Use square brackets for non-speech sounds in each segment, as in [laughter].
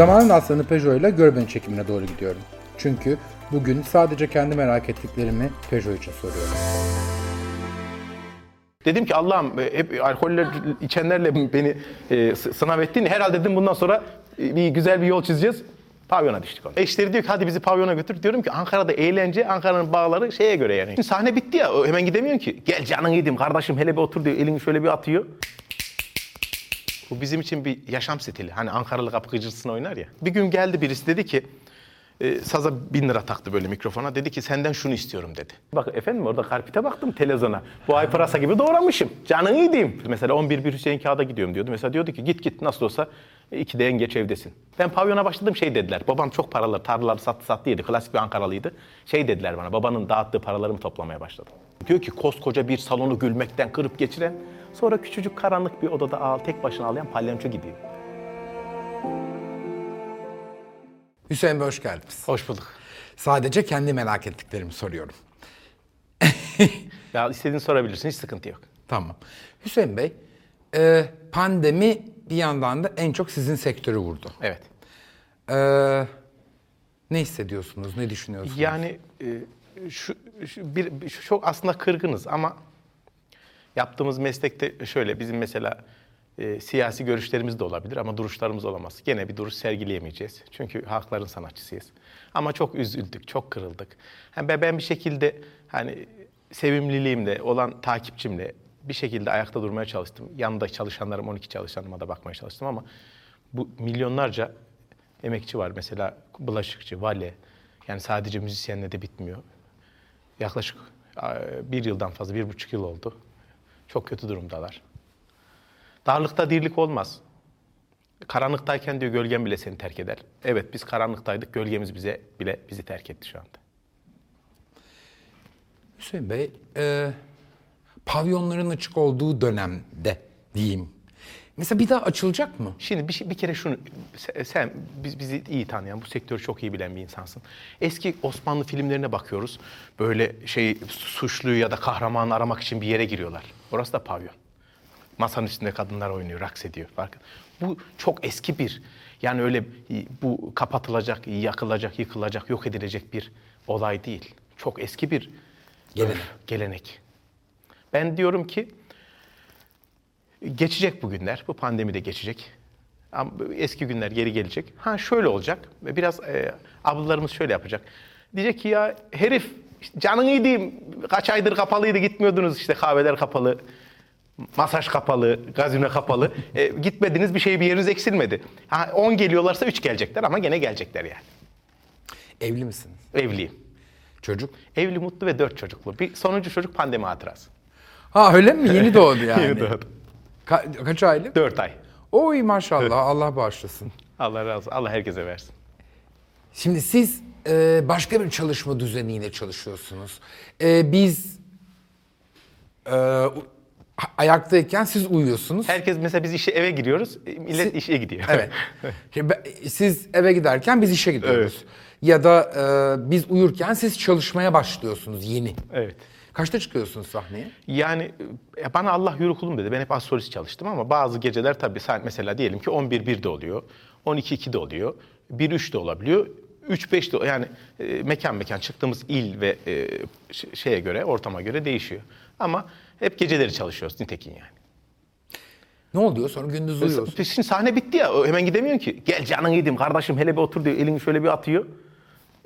Zamanın aslanı Peugeot ile Görbeni çekimine doğru gidiyorum. Çünkü bugün sadece kendi merak ettiklerimi Peugeot için soruyorum. Dedim ki Allah'ım e, hep alkoller içenlerle beni e, sınav ettin. Herhalde dedim bundan sonra e, bir güzel bir yol çizeceğiz. Pavyona düştük ona. Eşleri diyor ki hadi bizi pavyona götür. Diyorum ki Ankara'da eğlence, Ankara'nın bağları şeye göre yani. Şimdi sahne bitti ya hemen gidemiyorsun ki. Gel canın yedim kardeşim hele bir otur diyor. Elini şöyle bir atıyor. Bu bizim için bir yaşam stili. Hani Ankaralı kapı gıcırtısını oynar ya. Bir gün geldi birisi dedi ki e, saza bin lira taktı böyle mikrofona. Dedi ki senden şunu istiyorum dedi. Bak efendim orada karpite baktım televizyona. Bu ay pırasa gibi doğramışım. Canın iyi diyeyim. Mesela 11 bir Hüseyin Kağıt'a gidiyorum diyordu. Mesela diyordu ki git git nasıl olsa e, iki de en geç evdesin. Ben pavyona başladım şey dediler. Babam çok paralar tarlaları sattı sattı yedi. Klasik bir Ankaralıydı. Şey dediler bana babanın dağıttığı paralarımı toplamaya başladım. Diyor ki koskoca bir salonu gülmekten kırıp geçiren sonra küçücük karanlık bir odada ağ, tek başına ağlayan palyaço gidiyor. Hüseyin Bey hoş geldiniz. Hoş bulduk. Sadece kendi merak ettiklerimi soruyorum. [laughs] Ya istediğini sorabilirsin hiç sıkıntı yok. Tamam. Hüseyin Bey, e, pandemi bir yandan da en çok sizin sektörü vurdu. Evet. E, ne hissediyorsunuz, ne düşünüyorsunuz? Yani e, şu, şu bir şu çok aslında kırgınız ama yaptığımız meslekte şöyle bizim mesela e, siyasi görüşlerimiz de olabilir ama duruşlarımız olamaz. Gene bir duruş sergileyemeyeceğiz. Çünkü halkların sanatçısıyız. Ama çok üzüldük, çok kırıldık. Yani ben, bir şekilde hani sevimliliğimle olan takipçimle bir şekilde ayakta durmaya çalıştım. Yanında çalışanlarım 12 çalışanıma da bakmaya çalıştım ama bu milyonlarca emekçi var. Mesela bulaşıkçı, vale. Yani sadece müzisyenle de bitmiyor. Yaklaşık bir yıldan fazla, bir buçuk yıl oldu. Çok kötü durumdalar. Darlıkta dirlik olmaz. Karanlıktayken diyor gölgen bile seni terk eder. Evet biz karanlıktaydık, gölgemiz bize bile bizi terk etti şu anda. Hüseyin Bey, e, pavyonların açık olduğu dönemde diyeyim. Mesela bir daha açılacak mı? Şimdi bir, şey- bir kere şunu, sen- biz, bizi iyi tanıyan, bu sektörü çok iyi bilen bir insansın. Eski Osmanlı filmlerine bakıyoruz. Böyle şey suçluyu ya da kahramanı aramak için bir yere giriyorlar. Orası da pavyon. Masanın üstünde kadınlar oynuyor, raks ediyor. Farkın. Bu çok eski bir, yani öyle bu kapatılacak, yakılacak, yıkılacak, yok edilecek bir olay değil. Çok eski bir Gelenek. gelenek. Ben diyorum ki Geçecek bu günler. Bu pandemi de geçecek. Eski günler geri gelecek. Ha şöyle olacak. Biraz e, ablalarımız şöyle yapacak. Diyecek ki ya herif canın iyi diyeyim. Kaç aydır kapalıydı gitmiyordunuz işte kahveler kapalı. Masaj kapalı, gazino kapalı. E, gitmediniz bir şey bir yeriniz eksilmedi. Ha 10 geliyorlarsa 3 gelecekler ama gene gelecekler yani. Evli misiniz? Evliyim. Çocuk? Evli, mutlu ve 4 çocuklu. Bir sonuncu çocuk pandemi hatırası. Ha öyle mi? Yeni doğdu [laughs] yani. Yeni doğdu. Ka- kaç aylık? 4 ay. Oy maşallah Allah bağışlasın. Allah razı olsun. Allah herkese versin. Şimdi siz e, başka bir çalışma düzeniyle çalışıyorsunuz. E, biz e, u- ayaktayken siz uyuyorsunuz. Herkes mesela biz işe eve giriyoruz, e, millet işe gidiyor. Evet. [laughs] Şimdi ben- siz eve giderken biz işe gidiyoruz. Ya da e, biz uyurken siz çalışmaya başlıyorsunuz yeni. evet. Kaçta çıkıyorsunuz sahneye? Yani e, bana Allah yürü kulum dedi. Ben hep az solist çalıştım ama bazı geceler tabii saat mesela diyelim ki 11 1'de oluyor. 12 2'de oluyor. 1 3'de olabiliyor. 3 5'de yani e, mekan mekan çıktığımız il ve e, şeye göre, ortama göre değişiyor. Ama hep geceleri çalışıyoruz nitekim yani. Ne oluyor sonra gündüz uyuyorsunuz? Şimdi sahne bitti ya hemen gidemiyorsun ki. Gel canın yedim kardeşim hele bir otur diyor. Elini şöyle bir atıyor.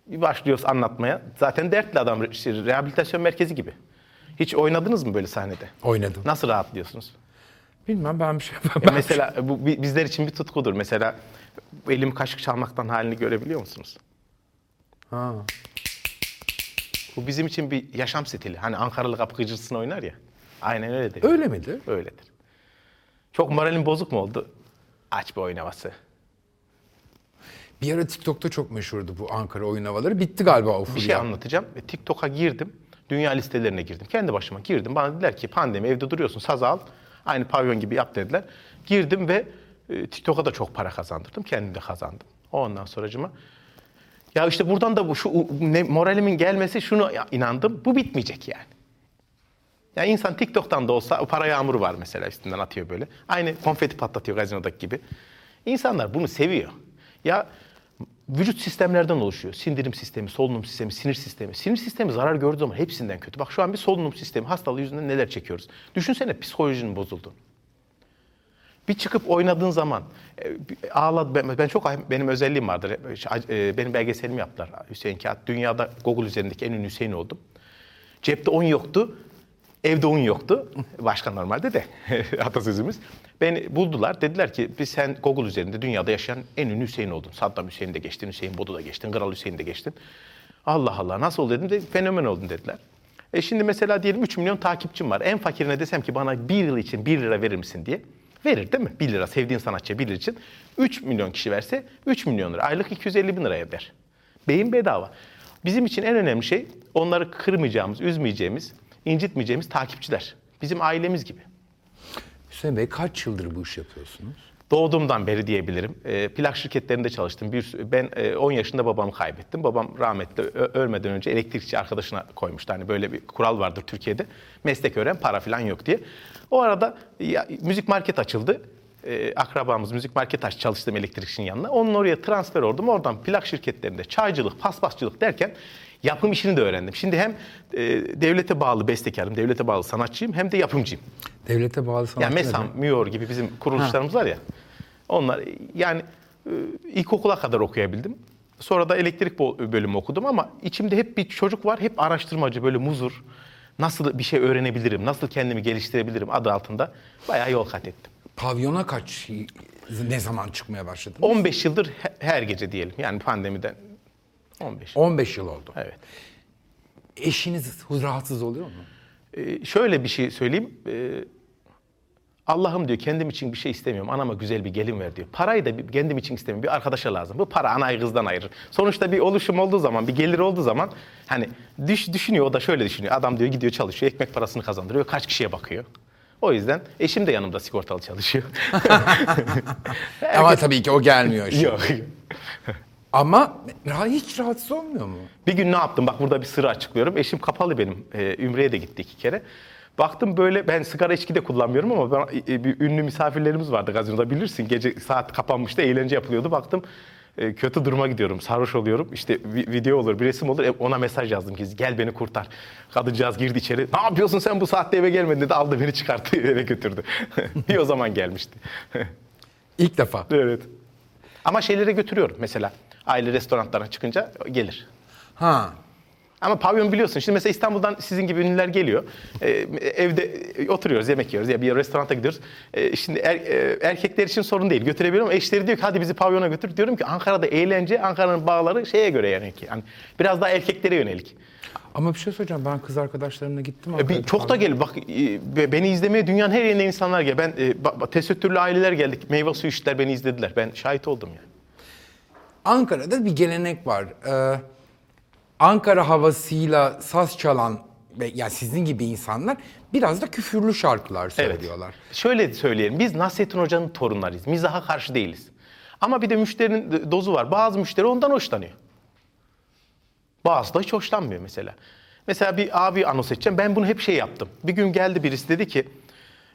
Bir başlıyoruz anlatmaya. Zaten dertli adam işte rehabilitasyon merkezi gibi. Hiç oynadınız mı böyle sahnede? Oynadım. Nasıl rahatlıyorsunuz? Bilmem ben bir şey Ya mesela bu bi- bizler için bir tutkudur. Mesela elim kaşık çalmaktan halini görebiliyor musunuz? Ha. Bu bizim için bir yaşam stili. Hani Ankaralı kapı gıcırtısını oynar ya. Aynen öyledir. Öyle midir? Öyledir. Çok moralin bozuk mu oldu? Aç bir oynaması. Bir ara TikTok'ta çok meşhurdu bu Ankara oyun havaları. Bitti galiba o Bir furya. şey anlatacağım. E, TikTok'a girdim. Dünya listelerine girdim. Kendi başıma girdim. Bana dediler ki pandemi evde duruyorsun saz al. Aynı pavyon gibi yap dediler. Girdim ve e, TikTok'a da çok para kazandırdım. Kendim de kazandım. Ondan sonracıma ya işte buradan da bu şu ne, moralimin gelmesi şunu inandım. Bu bitmeyecek yani. Ya insan TikTok'tan da olsa o para yağmuru var mesela üstünden atıyor böyle. Aynı konfeti patlatıyor gazinodaki gibi. İnsanlar bunu seviyor. Ya vücut sistemlerden oluşuyor. Sindirim sistemi, solunum sistemi, sinir sistemi. Sinir sistemi zarar gördüğü zaman hepsinden kötü. Bak şu an bir solunum sistemi hastalığı yüzünden neler çekiyoruz. Düşünsene psikolojinin bozuldu. Bir çıkıp oynadığın zaman e, ağladı. Ben, ben çok benim özelliğim vardır. E, Benim belgeselimi yaptılar. Hüseyin Kağıt. Dünyada Google üzerindeki en ünlü Hüseyin oldum. Cepte 10 yoktu. Evde un yoktu. Başka normalde de [laughs] atasözümüz. Beni buldular. Dediler ki biz sen Google üzerinde dünyada yaşayan en ünlü Hüseyin oldun. Saddam Hüseyin'i de geçtin, Hüseyin Bodu da geçtin, Kral Hüseyin'i de geçtin. Allah Allah nasıl oldu dedim de fenomen oldun dediler. E şimdi mesela diyelim 3 milyon takipçim var. En fakirine desem ki bana bir yıl için 1 lira verir misin diye. Verir değil mi? 1 lira sevdiğin sanatçıya 1 lira için. 3 milyon kişi verse 3 milyon lira. Aylık 250 bin lira eder. Beyin bedava. Bizim için en önemli şey onları kırmayacağımız, üzmeyeceğimiz, incitmeyeceğimiz takipçiler. Bizim ailemiz gibi. Hüseyin Bey kaç yıldır bu iş yapıyorsunuz? Doğduğumdan beri diyebilirim. E, plak şirketlerinde çalıştım. Bir, ben e, 10 yaşında babamı kaybettim. Babam rahmetli ölmeden önce elektrikçi arkadaşına koymuştu. Hani böyle bir kural vardır Türkiye'de. Meslek öğren para falan yok diye. O arada ya, müzik market açıldı. E, akrabamız müzik market açtı çalıştığım elektrikçinin yanına. Onun oraya transfer oldum. Oradan plak şirketlerinde çaycılık, paspasçılık derken yapım işini de öğrendim. Şimdi hem e, devlete bağlı bestekarım, devlete bağlı sanatçıyım hem de yapımcıyım. Devlete bağlı sanatçı Yani MESAM? MÜOR gibi bizim kuruluşlarımız var ya. Onlar yani e, ilkokula kadar okuyabildim. Sonra da elektrik bölümü okudum ama içimde hep bir çocuk var. Hep araştırmacı böyle muzur. Nasıl bir şey öğrenebilirim, nasıl kendimi geliştirebilirim adı altında bayağı yol kat ettim. Pavyona kaç, ne zaman çıkmaya başladınız? 15 yıldır he- her gece diyelim. Yani pandemiden 15. 15 yıl oldu. Evet. Eşiniz rahatsız oluyor mu? Ee, şöyle bir şey söyleyeyim. Ee, Allah'ım diyor kendim için bir şey istemiyorum. Anama güzel bir gelin ver diyor. Parayı da bir- kendim için istemiyorum. Bir arkadaşa lazım. Bu para anayı kızdan ayırır. Sonuçta bir oluşum olduğu zaman, bir gelir olduğu zaman hani düş, düşünüyor o da şöyle düşünüyor. Adam diyor gidiyor çalışıyor, ekmek parasını kazandırıyor. Kaç kişiye bakıyor. O yüzden eşim de yanımda sigortalı çalışıyor. [laughs] Ama tabii ki o gelmiyor [laughs] işte. Yok. Ama hiç rahatsız olmuyor mu? Bir gün ne yaptım? Bak burada bir sırrı açıklıyorum. Eşim kapalı benim. Ee, Ümre'ye de gitti iki kere. Baktım böyle ben sigara içki de kullanmıyorum ama ben, e, bir ünlü misafirlerimiz vardı gazinoda bilirsin. Gece saat kapanmıştı eğlence yapılıyordu. Baktım e, kötü duruma gidiyorum. Sarhoş oluyorum. İşte vi- video olur, bir resim olur. E, Ona mesaj yazdım ki gel beni kurtar. Kadıncağız girdi içeri. Ne yapıyorsun sen bu saatte eve gelmedin dedi. Aldı beni çıkarttı [laughs] eve götürdü. [laughs] bir o zaman gelmişti. İlk defa. evet. Ama şeylere götürüyorum mesela. Aile restoranlarına çıkınca gelir. Ha. Ama pavyon biliyorsun. Şimdi mesela İstanbul'dan sizin gibi ünlüler geliyor. Ee, evde oturuyoruz, yemek yiyoruz ya bir restoranta gidiyoruz. Ee, şimdi er- e, erkekler için sorun değil. Götürebiliyorum. Eşleri diyor ki hadi bizi pavyona götür. Diyorum ki Ankara'da eğlence, Ankara'nın bağları şeye göre yani ki. Yani biraz daha erkeklere yönelik. Ama bir şey söyleyeceğim. Ben kız arkadaşlarımla gittim. E, bir- Ankara'da çok da gel. Bak e, beni izlemeye dünyanın her yerinden insanlar gel. Ben e, tesettürlü aileler geldik. Meyve suyu içtiler beni izlediler. Ben şahit oldum yani. Ankara'da bir gelenek var. Ee, Ankara havasıyla saz çalan ve ya sizin gibi insanlar biraz da küfürlü şarkılar söylüyorlar. Şöyle söyleyelim. Biz Nasrettin Hoca'nın torunlarıyız. Mizaha karşı değiliz. Ama bir de müşterinin dozu var. Bazı müşteri ondan hoşlanıyor. Bazı da hiç hoşlanmıyor mesela. Mesela bir abi anons edeceğim. Ben bunu hep şey yaptım. Bir gün geldi birisi dedi ki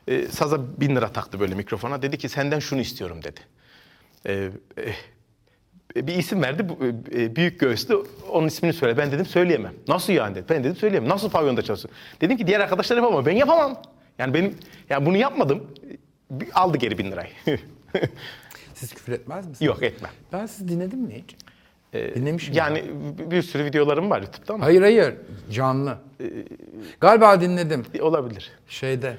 e, saza bin lira taktı böyle mikrofona. Dedi ki senden şunu istiyorum dedi. E, e, bir isim verdi. e, büyük göğüslü. Onun ismini söyle. Ben dedim söyleyemem. Nasıl yani dedi. Ben dedim söyleyemem. Nasıl pavyonda çalışıyorsun? Dedim ki diğer arkadaşlar yapamam. Ben yapamam. Yani benim yani bunu yapmadım. Aldı geri bin lirayı. [laughs] Siz küfür etmez misiniz? Yok etmem. Ben sizi dinledim mi hiç? Dinlemişim. Yani bir- bir sürü videolarım var YouTube'da ama Hayır hayır. Canlı. Galiba dinledim. olabilir. Şeyde.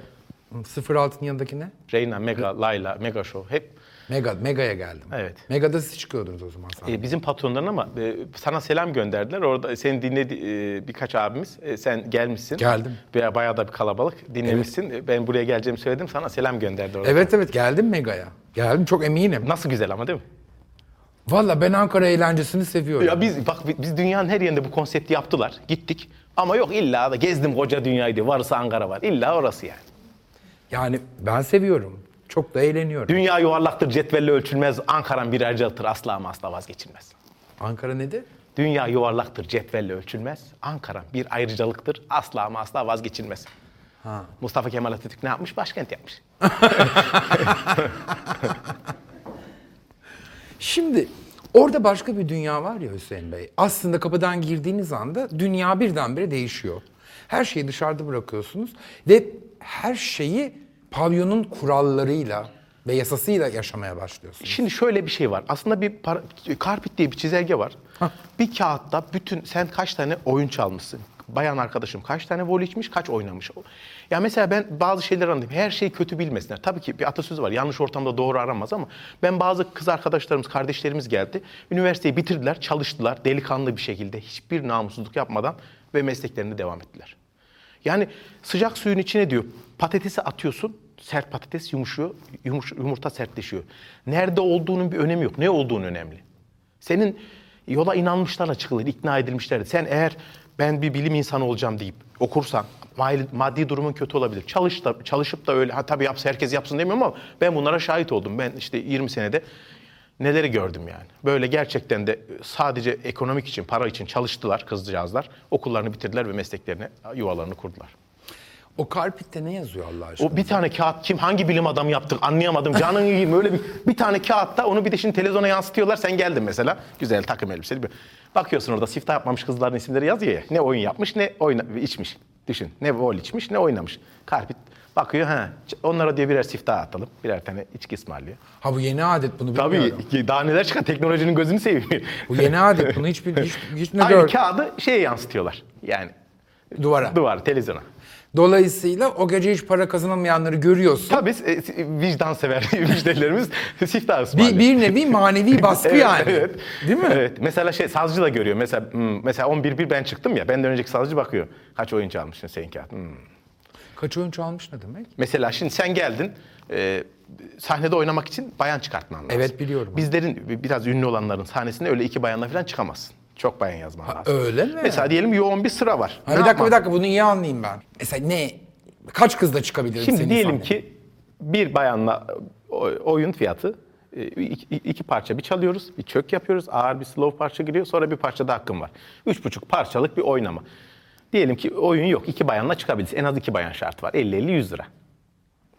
06'nın yanındaki ne? Reyna, Mega, Layla, Mega Show hep Mega, Mega'ya geldim. Evet. Mega'da siz çıkıyordunuz o zaman sahneye. e, bizim patronların ama e, sana selam gönderdiler. Orada seni dinledi e, birkaç abimiz. E, sen gelmişsin. Geldim. Veya bayağı da bir kalabalık dinlemişsin. E, Ben buraya geleceğimi söyledim. Sana selam gönderdi orada. Evet evet geldim Mega'ya. Geldim çok eminim. Nasıl güzel ama değil mi? Valla ben Ankara eğlencesini seviyorum. Ya biz bak biz dünyanın her yerinde bu konsepti yaptılar. Gittik. Ama yok illa da gezdim koca dünyayı diye. Varsa Ankara var. İlla orası yani. Yani ben seviyorum. Çok da eğleniyorum. Dünya yuvarlaktır, cetvelle ölçülmez. Ankara'm bir ayrıcalıktır. Asla ama asla vazgeçilmez. Ankara nedir? Dünya yuvarlaktır, cetvelle ölçülmez. Ankara'm bir ayrıcalıktır. Asla ama asla vazgeçilmez. Ha. Mustafa Kemal Atatürk ne yapmış? Başkent yapmış. [laughs] Şimdi Orada başka bir dünya var ya Hüseyin Bey. Aslında kapıdan girdiğiniz anda dünya birdenbire değişiyor. Her şeyi dışarıda bırakıyorsunuz ve her şeyi pavyonun kurallarıyla ve yasasıyla yaşamaya başlıyorsunuz. Şimdi şöyle bir şey var. Aslında bir para, karpit diye bir çizelge var. Bir kağıtta bütün sen kaç tane oyun çalmışsın? Bayan arkadaşım kaç tane vol içmiş, kaç oynamış? Ya mesela ben bazı şeyleri anlayayım. Her şeyi kötü bilmesinler. Tabii ki bir atasözü var. Yanlış ortamda doğru aranmaz ama ben bazı kız arkadaşlarımız, kardeşlerimiz geldi. Üniversiteyi bitirdiler, çalıştılar delikanlı bir şekilde. Hiçbir namussuzluk yapmadan ve mesleklerine devam ettiler. Yani sıcak suyun içine diyor patatesi atıyorsun, sert patates yumuşuyor, yumuş, yumurta sertleşiyor. Nerede olduğunun bir önemi yok. Ne olduğun önemli. Senin yola inanmışlarla çıkılır, ikna edilmişler. Sen eğer ben bir bilim insanı olacağım deyip okursan maddi, durumun kötü olabilir. Çalış da, çalışıp da öyle ha, tabii yapsa herkes yapsın demiyorum ama ben bunlara şahit oldum. Ben işte 20 senede neleri gördüm yani. Böyle gerçekten de sadece ekonomik için, para için çalıştılar kızcağızlar. Okullarını bitirdiler ve mesleklerine, yuvalarını kurdular. O karpitte ne yazıyor Allah aşkına? O bir tane kağıt kim hangi bilim adamı yaptık anlayamadım. Canın yiyeyim öyle bir bir tane kağıtta onu bir de şimdi televizyona yansıtıyorlar. Sen geldin mesela. Güzel takım elbiseli bir. Bakıyorsun orada siftah yapmamış kızların isimleri yazıyor ya. Ne oyun yapmış ne oyna içmiş. Düşün. Ne vol içmiş ne oynamış. Karpit bakıyor ha onlara diye birer siftah atalım. Birer tane içki ısmarlıyor. Ha bu yeni adet bunu Tabii bilmiyorum. ki daha neler çıkar teknolojinin gözünü seveyim. Bu yeni adet bunu hiç, [laughs] hiç, hiç ne Aynı gör. kağıdı şeye yansıtıyorlar. Yani Duvara. duvar, televizyona. Dolayısıyla o gece hiç para kazanamayanları görüyorsun. Tabii e, vicdan sever müşterilerimiz siftah ısmarlıyor. Bir, bir nevi manevi [laughs] baskı Evet, yani. evet. Değil mi? Evet. Mesela şey sazcı da görüyor. Mesela hmm, mesela 11 1 ben çıktım ya. Benden önceki sazcı bakıyor. Kaç oyuncu almışsın senin kağıt? Hmm. Kaç oyuncu almış ne demek? Mesela şimdi sen geldin. e, sahnede oynamak için bayan çıkartman lazım. Evet, biliyorum. Bizlerin biraz ünlü olanların sahnesinde öyle iki bayanla falan çıkamazsın. Çok bayan yazman lazım. öyle mi? Mesela diyelim yoğun bir sıra var. Ha, Ne bir dakika yapman? bir dakika bunu iyi anlayayım ben. Mesela ne? Kaç kızla çıkabilirim Şimdi senin diyelim sahnene? ki bir bayanla o- oyun fiyatı e, iki, iki parça bir çalıyoruz, bir çök yapıyoruz, ağır bir slow parça giriyor, sonra bir parça da hakkım var. Üç buçuk parçalık bir oynama. Diyelim ki oyun yok, iki bayanla çıkabiliriz. En az iki bayan şartı var. 50-50-100 lira.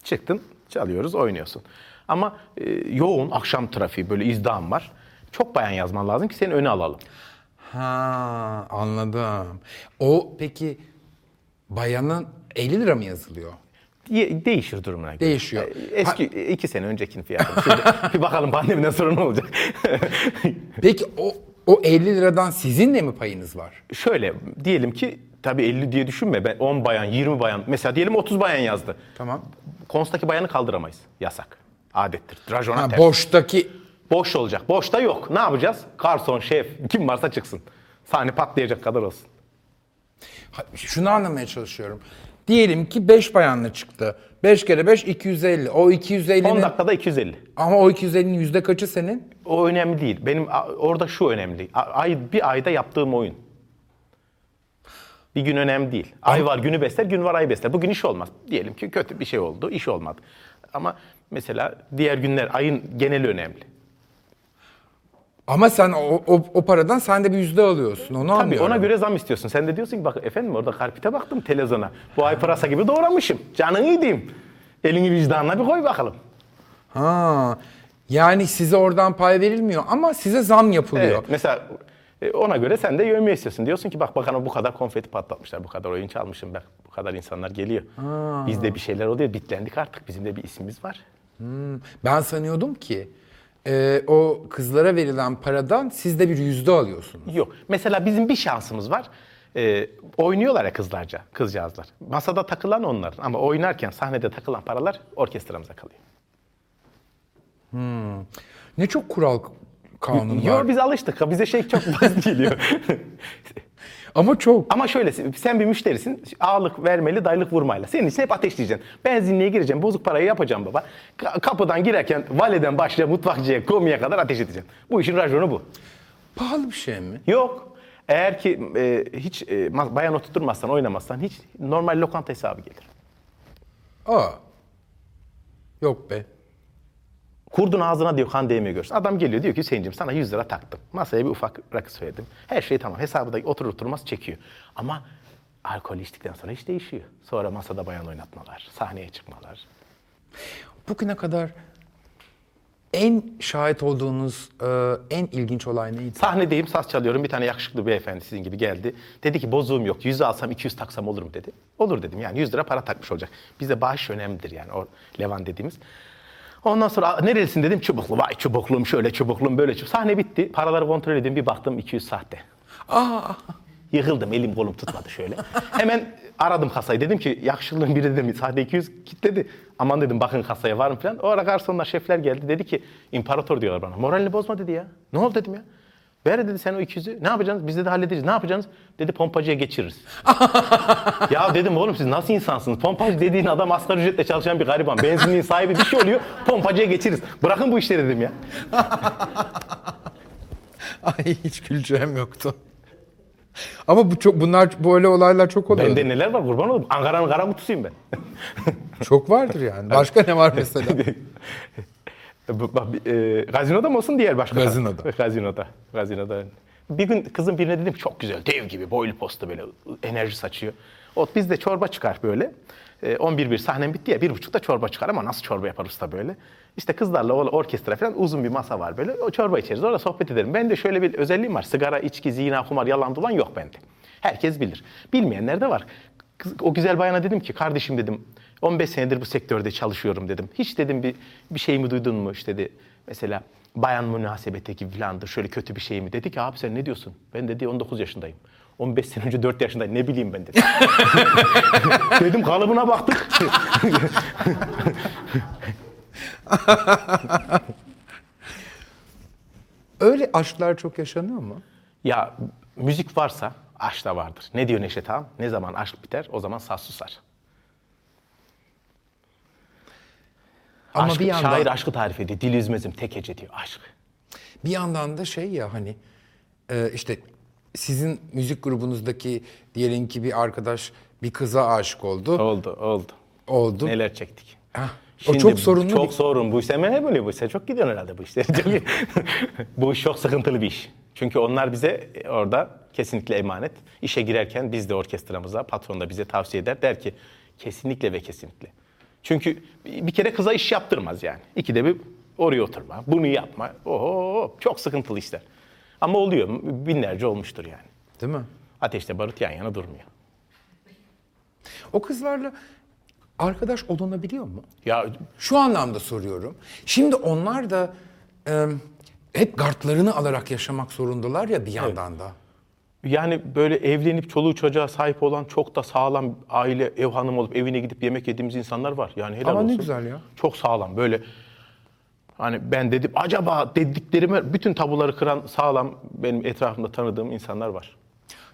Çıktın, çalıyoruz, oynuyorsun. Ama e, yoğun akşam trafiği, böyle izdiham var. Çok bayan yazman lazım ki seni öne alalım. Ha anladım. O peki bayanın 50 lira mı yazılıyor? Ye- Değişir durumuna göre. Değişiyor. E, Eski iki sene öncekinin fiyatı. Şimdi [laughs] bir bakalım pandemiden sonra ne olacak? [laughs] Peki o o 50 liradan sizin de mi payınız var? Şöyle diyelim ki tabii 50 diye düşünme. Ben 10 bayan, 20 bayan mesela diyelim 30 bayan yazdı. Tamam. Konstaki bayanı kaldıramayız. Yasak. Adettir. Rajona Ha, ters. boştaki Boş olacak. Boşta yok. Ne yapacağız? Garson, şef, kim varsa çıksın. Sahne patlayacak kadar olsun. Şunu anlamaya çalışıyorum. Diyelim ki 5 bayanla çıktı. 5 kere 5 250. O 10 250'nin dakikada 250. ama o 250'nin yüzde kaçı senin? O önemli değil. Benim orada şu önemli. Ay bir ayda yaptığım oyun. Bir gün önemli değil. Ay var günü besler, gün var ay besler. Bugün iş olmaz. Diyelim ki kötü bir şey oldu, iş olmadı. Ama mesela diğer günler ayın geneli önemli. Ama sen o, o, o paradan sen de bir yüzde alıyorsun. Onu Tabii anlıyorum. ona göre zam istiyorsun. Sen de diyorsun ki bak efendim orada karpite baktım televizyona. Bu ay pırasa gibi doğramışım. Canın iyi diyeyim. Elini vicdanına bir koy bakalım. Ha. Yani size oradan pay verilmiyor ama size zam yapılıyor. Evet. Mesela e, ona göre sen de yövmiye istiyorsun. Diyorsun ki bak bakalım bu kadar konfeti patlatmışlar, bu kadar oyun çalmışım, bak bu kadar insanlar geliyor. Bizde bir şeyler oluyor, bitlendik artık. Bizim de bir ismimiz var. Ben sanıyordum ki e, o kızlara verilen paradan siz de bir yüzde alıyorsunuz. Yok. Mesela bizim bir şansımız var. E, oynuyorlar ya kızlarca, kızcağızlar. Masada takılan onlar ama oynarken sahnede takılan paralar orkestramıza kalıyor. Ne çok kural kanun var. Yok biz alıştık. Bize şey çok basit geliyor. [laughs] Ama çok. Ama şöyle sen bir müşterisin. Ağırlık vermeli, dayılık vurmayla. Senin için hep ateşleyeceksin. Benzinliğe gireceğim, bozuk parayı yapacağım baba. Ka- Kapıdan girerken validen başla mutfakçıya, komiye kadar ateş edeceksin. Bu işin raconu bu. Pahalı bir şey mi? Yok. Eğer ki e, hiç e, bayan oturtmazsan, oynamazsan hiç normal lokanta hesabı gelir. Aa. Yok be. Kurdun ağzına diyor kan değmiyor görsün. Adam geliyor diyor ki Hüseyin'cim sana 100 lira taktım. Masaya bir ufak rakı söyledim. Her şey tamam. Hesabı da oturur oturmaz çekiyor. Ama alkol içtikten sonra iş değişiyor. Sonra masada bayan oynatmalar, sahneye çıkmalar. Bugüne kadar En şahit olduğunuz e, en ilginç olay neydi? Sahnedeyim, saz çalıyorum. Bir tane yakışıklı beyefendi sizin gibi geldi. Dedi ki bozuğum yok. 100 alsam 200 taksam olur mu dedi. Olur dedim. Yani 100 lira para takmış olacak. Bizde bağış önemlidir yani o Levan dediğimiz. Ondan sonra "Aa, nerelisin dedim. Çubuklu. Vay çubukluğum şöyle çubukluğum böyle çubuk. Sahne bitti. Paraları kontrol edeyim. Bir baktım 200 sahte. Aa, Yıkıldım. Elim kolum tutmadı şöyle. Hemen aradım kasayı. Dedim ki yakışıklının biri dedim sahte 200 kitledi. Aman dedim bakın kasaya varım falan. O ara garsonlar şefler geldi. Dedi ki imparator diyorlar bana. Moralini bozma dedi ya. Ne oldu dedim ya. Ver dedi sen o 200'ü. Ne yapacaksınız? Biz de hallederiz. Ne yapacaksınız? Dedi pompacıya geçiririz. [laughs] ya dedim oğlum siz nasıl insansınız? Pompacı dediğin adam asgari ücretle çalışan bir gariban. Benzinliğin sahibi bir şey oluyor. Pompacıya geçiririz. Bırakın bu işleri dedim ya. [laughs] ay hiç güleceğim yoktu. Ama bu çok bunlar böyle olaylar çok oluyor. Bende neler var kurban olayım. Ankara'nın kara kutusuyum ben. Çok vardır yani. Başka ne var mesela? [laughs] Bak, e, gazinoda mı olsun diğer başka? Gazinoda. [laughs] Gazinoda. Gazinoda. Bir gün kızın birine dedim çok güzel dev gibi boylu posta böyle enerji saçıyor. O bizde çorba çıkar böyle. E, 11 bir sahnem bitti ya bir buçukta çorba çıkar ama nasıl çorba yapar usta böyle. İşte kızlarla orkestra falan uzun bir masa var böyle. O çorba içeriz orada sohbet ederim. Ben de şöyle bir özelliğim var. Sigara, içki, zina, kumar, yalan dolan yok bende. Herkes bilir. Bilmeyenler de var. O güzel bayana dedim ki kardeşim dedim 15 senedir bu sektörde çalışıyorum dedim. Hiç dedim bir bir şey mi duydun mu işte dedi. Mesela bayan münasebeti gibi filandır şöyle kötü bir şey mi? Dedi ki abi sen ne diyorsun? Ben dedi 19 yaşındayım. 15 sene önce 4 yaşındayım ne bileyim ben dedim. [laughs] dedim kalıbına baktık. [laughs] Öyle aşklar çok yaşanıyor mu? ya müzik varsa aşk da vardır. Ne diyor Neşet Han? Ne zaman aşk biter o zaman saz susar. Ama Aşkı- bir yandan Şair aşkı tarif ediyor. Dil üzmezim tek hece diyor aşk. bir yandan da şey ya hani e, işte sizin müzik grubunuzdaki diyelim ki bir arkadaş bir kıza aşık oldu. Oldu oldu. Oldu. Neler çektik. Hah, o çok sorunlu Çok bir- sorun. Bu iş sen ne böyle bu iş? Sen çok gidiyorsun herhalde bu. Çok- [laughs] bu iş çok sıkıntılı bir iş. Çünkü onlar bize orada kesinlikle emanet. İşe girerken biz de orkestramıza, patron da bize tavsiye eder. Der ki kesinlikle ve kesinlikle. Çünkü bir kere kıza iş yaptırmaz yani. İkide bir oraya oturma, bunu yapma. Oho, çok sıkıntılı işler. Ama oluyor. Binlerce olmuştur yani. Değil mi? Ateşle barut yan yana durmuyor. O kızlarla arkadaş olunabiliyor mu? Ya Şu anlamda soruyorum. Şimdi onlar da e, hep gardlarını alarak yaşamak zorundalar ya bir yandan da. Yani böyle evlenip çoluğu çocuğa sahip olan çok da sağlam aile ev hanım olup evine gidip yemek yediğimiz insanlar var. Yani helal Ama ne olsun. güzel ya. Çok sağlam böyle. Hani ben dedim acaba dediklerime bütün tabuları kıran sağlam benim etrafımda tanıdığım insanlar var.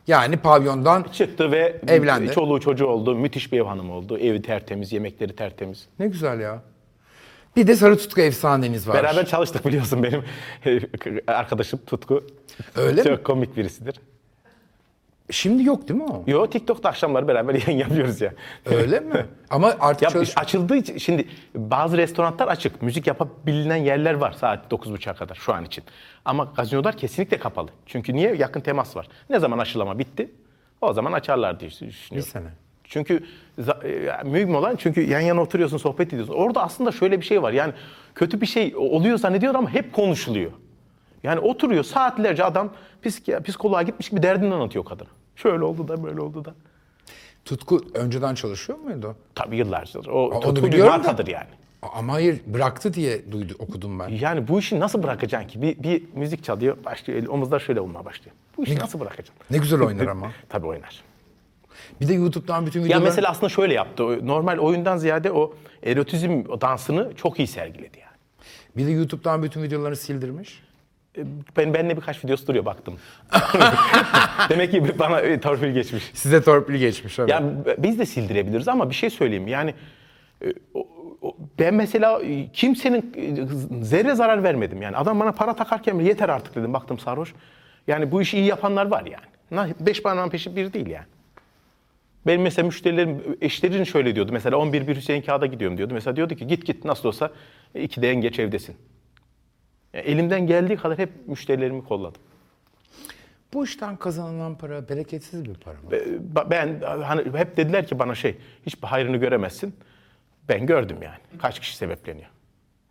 Yani pavyondan Çıktı ve Evlendi. çoluğu çocuğu oldu. Müthiş bir ev hanımı oldu. Evi tertemiz, yemekleri tertemiz. ne güzel ya. Bir de Sarı Tutku efsaneniz var. Beraber çalıştık biliyorsun benim [laughs] arkadaşım Tutku. Öyle Çok mi? komik birisidir. Şimdi yok değil mi o? Yo TikTok'ta akşamları beraber [laughs] yayın yapıyoruz ya. Öyle mi? Ama [laughs] artık Ya çalış... açıldığı için şimdi bazı restoranlar açık. Müzik yapabilinen yerler var saat 9.30'a kadar şu an için. Ama gazinolar kesinlikle kapalı. Çünkü niye? Yakın temas var. Ne zaman aşılama bitti? O zaman açarlar diye bir düşünüyorum. sene. Çünkü e, mühim olan çünkü yan yana oturuyorsun, sohbet ediyorsun. Orada aslında şöyle bir şey var. Yani kötü bir şey oluyor zannediyor ama hep konuşuluyor. Yani oturuyor saatlerce adam psik psikoloğa gitmiş gibi derdini anlatıyor kadına. Şöyle oldu da böyle oldu da. Tutku önceden çalışıyor muydu? Tabii yıllarca. O onu tutku bir biliyorum da. markadır yani. Ama hayır bıraktı diye duydu, okudum ben. Yani bu işi nasıl bırakacaksın ki? Bir, bir müzik çalıyor, başlıyor, el- omuzlar şöyle olmaya başlıyor. Bu işi nasıl bırakacaksın? Ne güzel [laughs] oynar ama. Tabii oynar. Bir de YouTube'dan bütün Ya videoları... mesela aslında şöyle yaptı. Normal oyundan ziyade o erotizm dansını çok iyi sergiledi yani. Bir de YouTube'dan bütün videolarını sildirmiş. E, Ben benle birkaç videosu duruyor baktım. [laughs] Demek ki bana e, torpil geçmiş. Size torpil geçmiş evet. Ya biz de sildirebiliriz ama bir şey söyleyeyim. Yani e, ben mesela kimsenin zerre zarar vermedim. Yani adam bana para takarken bile yeter artık dedim. Baktım sarhoş. Yani bu işi iyi yapanlar var yani. Beş parmağın peşi bir değil yani. Benim mesela müşterilerim, eşlerin şöyle diyordu. Mesela 11 bir Hüseyin Kağıt'a gidiyorum diyordu. Mesela diyordu ki git git nasıl olsa e, ikide en geç evdesin. Yani elimden geldiği kadar hep müşterilerimi kolladım. Bu işten kazanılan para bereketsiz bir para mı? Be- Ben hani hep dediler ki bana şey hiç hayrını göremezsin. Ben gördüm yani. Kaç kişi sebepleniyor.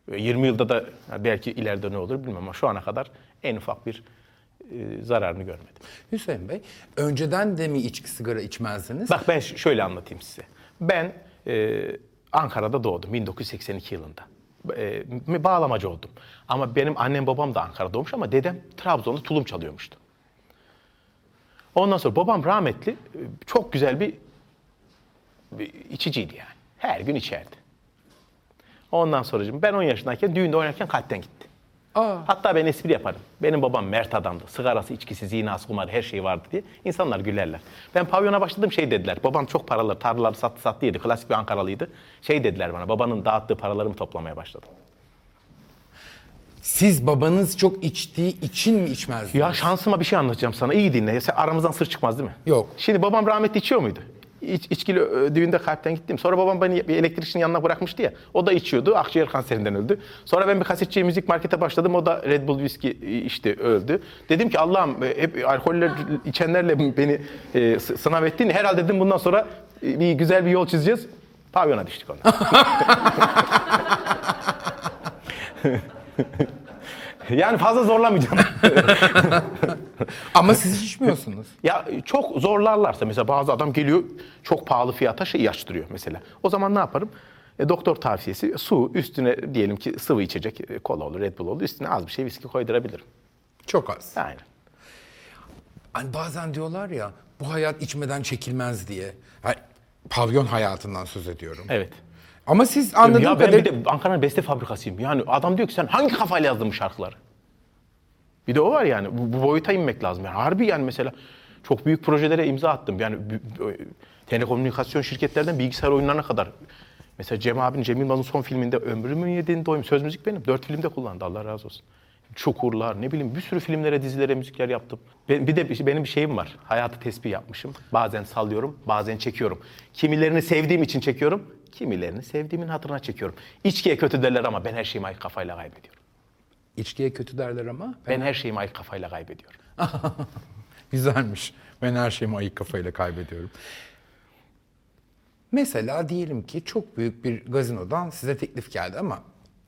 Ve 20 yılda da belki ileride ne olur bilmem ama şu ana kadar en ufak bir e, zararını görmedim. Hüseyin Bey, önceden de mi içki sigara içmezdiniz? Bak ben şöyle anlatayım size. Ben e, Ankara'da doğdum 1982 yılında. E, bağlamacı oldum. Ama benim annem babam da Ankara'da doğmuş ama dedem Trabzon'da tulum çalıyormuştu. Ondan sonra babam rahmetli çok güzel bir, bir içiciydi yani. Her gün içerdi. Ondan sonra ben 10 yaşındayken düğünde oynarken kalpten gitti. Aa. Hatta ben espri yaparım. Benim babam mert adamdı. Sigarası, içkisi, zinası, kumarı her şey vardı diye. İnsanlar gülerler. Ben pavyona başladım şey dediler. Babam çok paraları, tarlaları sattı sattı yedi. Klasik bir Ankaralıydı. Şey dediler bana. Babanın dağıttığı paraları mı toplamaya başladım? Siz babanız çok içtiği için mi içmezdiniz? Ya şansıma bir şey anlatacağım sana. İyi dinle. Sen aramızdan sır çıkmaz değil mi? Yok. Şimdi babam rahmetli içiyor muydu? İç, içkili ö, düğünde kalpten gittim. Sonra babam beni bir elektrikçinin yanına bırakmıştı ya. O da içiyordu. Akciğer kanserinden öldü. Sonra ben bir kasetçi müzik markete başladım. O da Red Bull viski işte öldü. Dedim ki Allah'ım e, hep alkoller içenlerle beni e, sınav ettin. Herhalde dedim bundan sonra e, bir güzel bir yol çizeceğiz. Pavyona düştük ona. [laughs] [laughs] yani fazla zorlamayacağım. [laughs] Ama siz içmiyorsunuz. Ya çok zorlarlarsa mesela bazı adam geliyor çok pahalı fiyata şey açtırıyor mesela. O zaman ne yaparım? E, doktor tavsiyesi su üstüne diyelim ki sıvı içecek e, kola olur, Red Bull olur. Üstüne az bir şey viski koydurabilirim. Çok az. Aynen. Hani bazen diyorlar ya bu hayat içmeden çekilmez diye. Ha, pavyon hayatından söz ediyorum. Evet. Ama siz anladığım ya ben kadarıyla... bir de Ankara'nın beste fabrikasıyım. Yani adam diyor ki sen hangi kafayla yazdın bu şarkıları? Bir de o var yani. Bu, bu boyuta inmek lazım. Yani harbi yani mesela çok büyük projelere imza attım. Yani telekomünikasyon şirketlerden bilgisayar oyunlarına kadar. Mesela Cem abinin, Cem Yılmaz'ın son filminde Ömrümün Yediğin Doyum söz müzik benim. Dört filmde kullandı Allah razı olsun. Çukurlar ne bileyim bir sürü filmlere, dizilere müzikler yaptım. Bir de bir- benim bir şeyim var. Hayatı tespih yapmışım. Bazen sallıyorum, bazen çekiyorum. Kimilerini sevdiğim için çekiyorum, kimilerini sevdiğimin hatırına çekiyorum. İçkiye kötü derler ama ben her şeyimi ayık kafayla kaybediyorum. İçkiye kötü derler ama Ben her şeyimi ayık kafayla kaybediyorum. [laughs] güzelmiş. Ben her şeyimi ayık kafayla kaybediyorum. Mesela diyelim ki çok büyük bir gazinodan size teklif geldi ama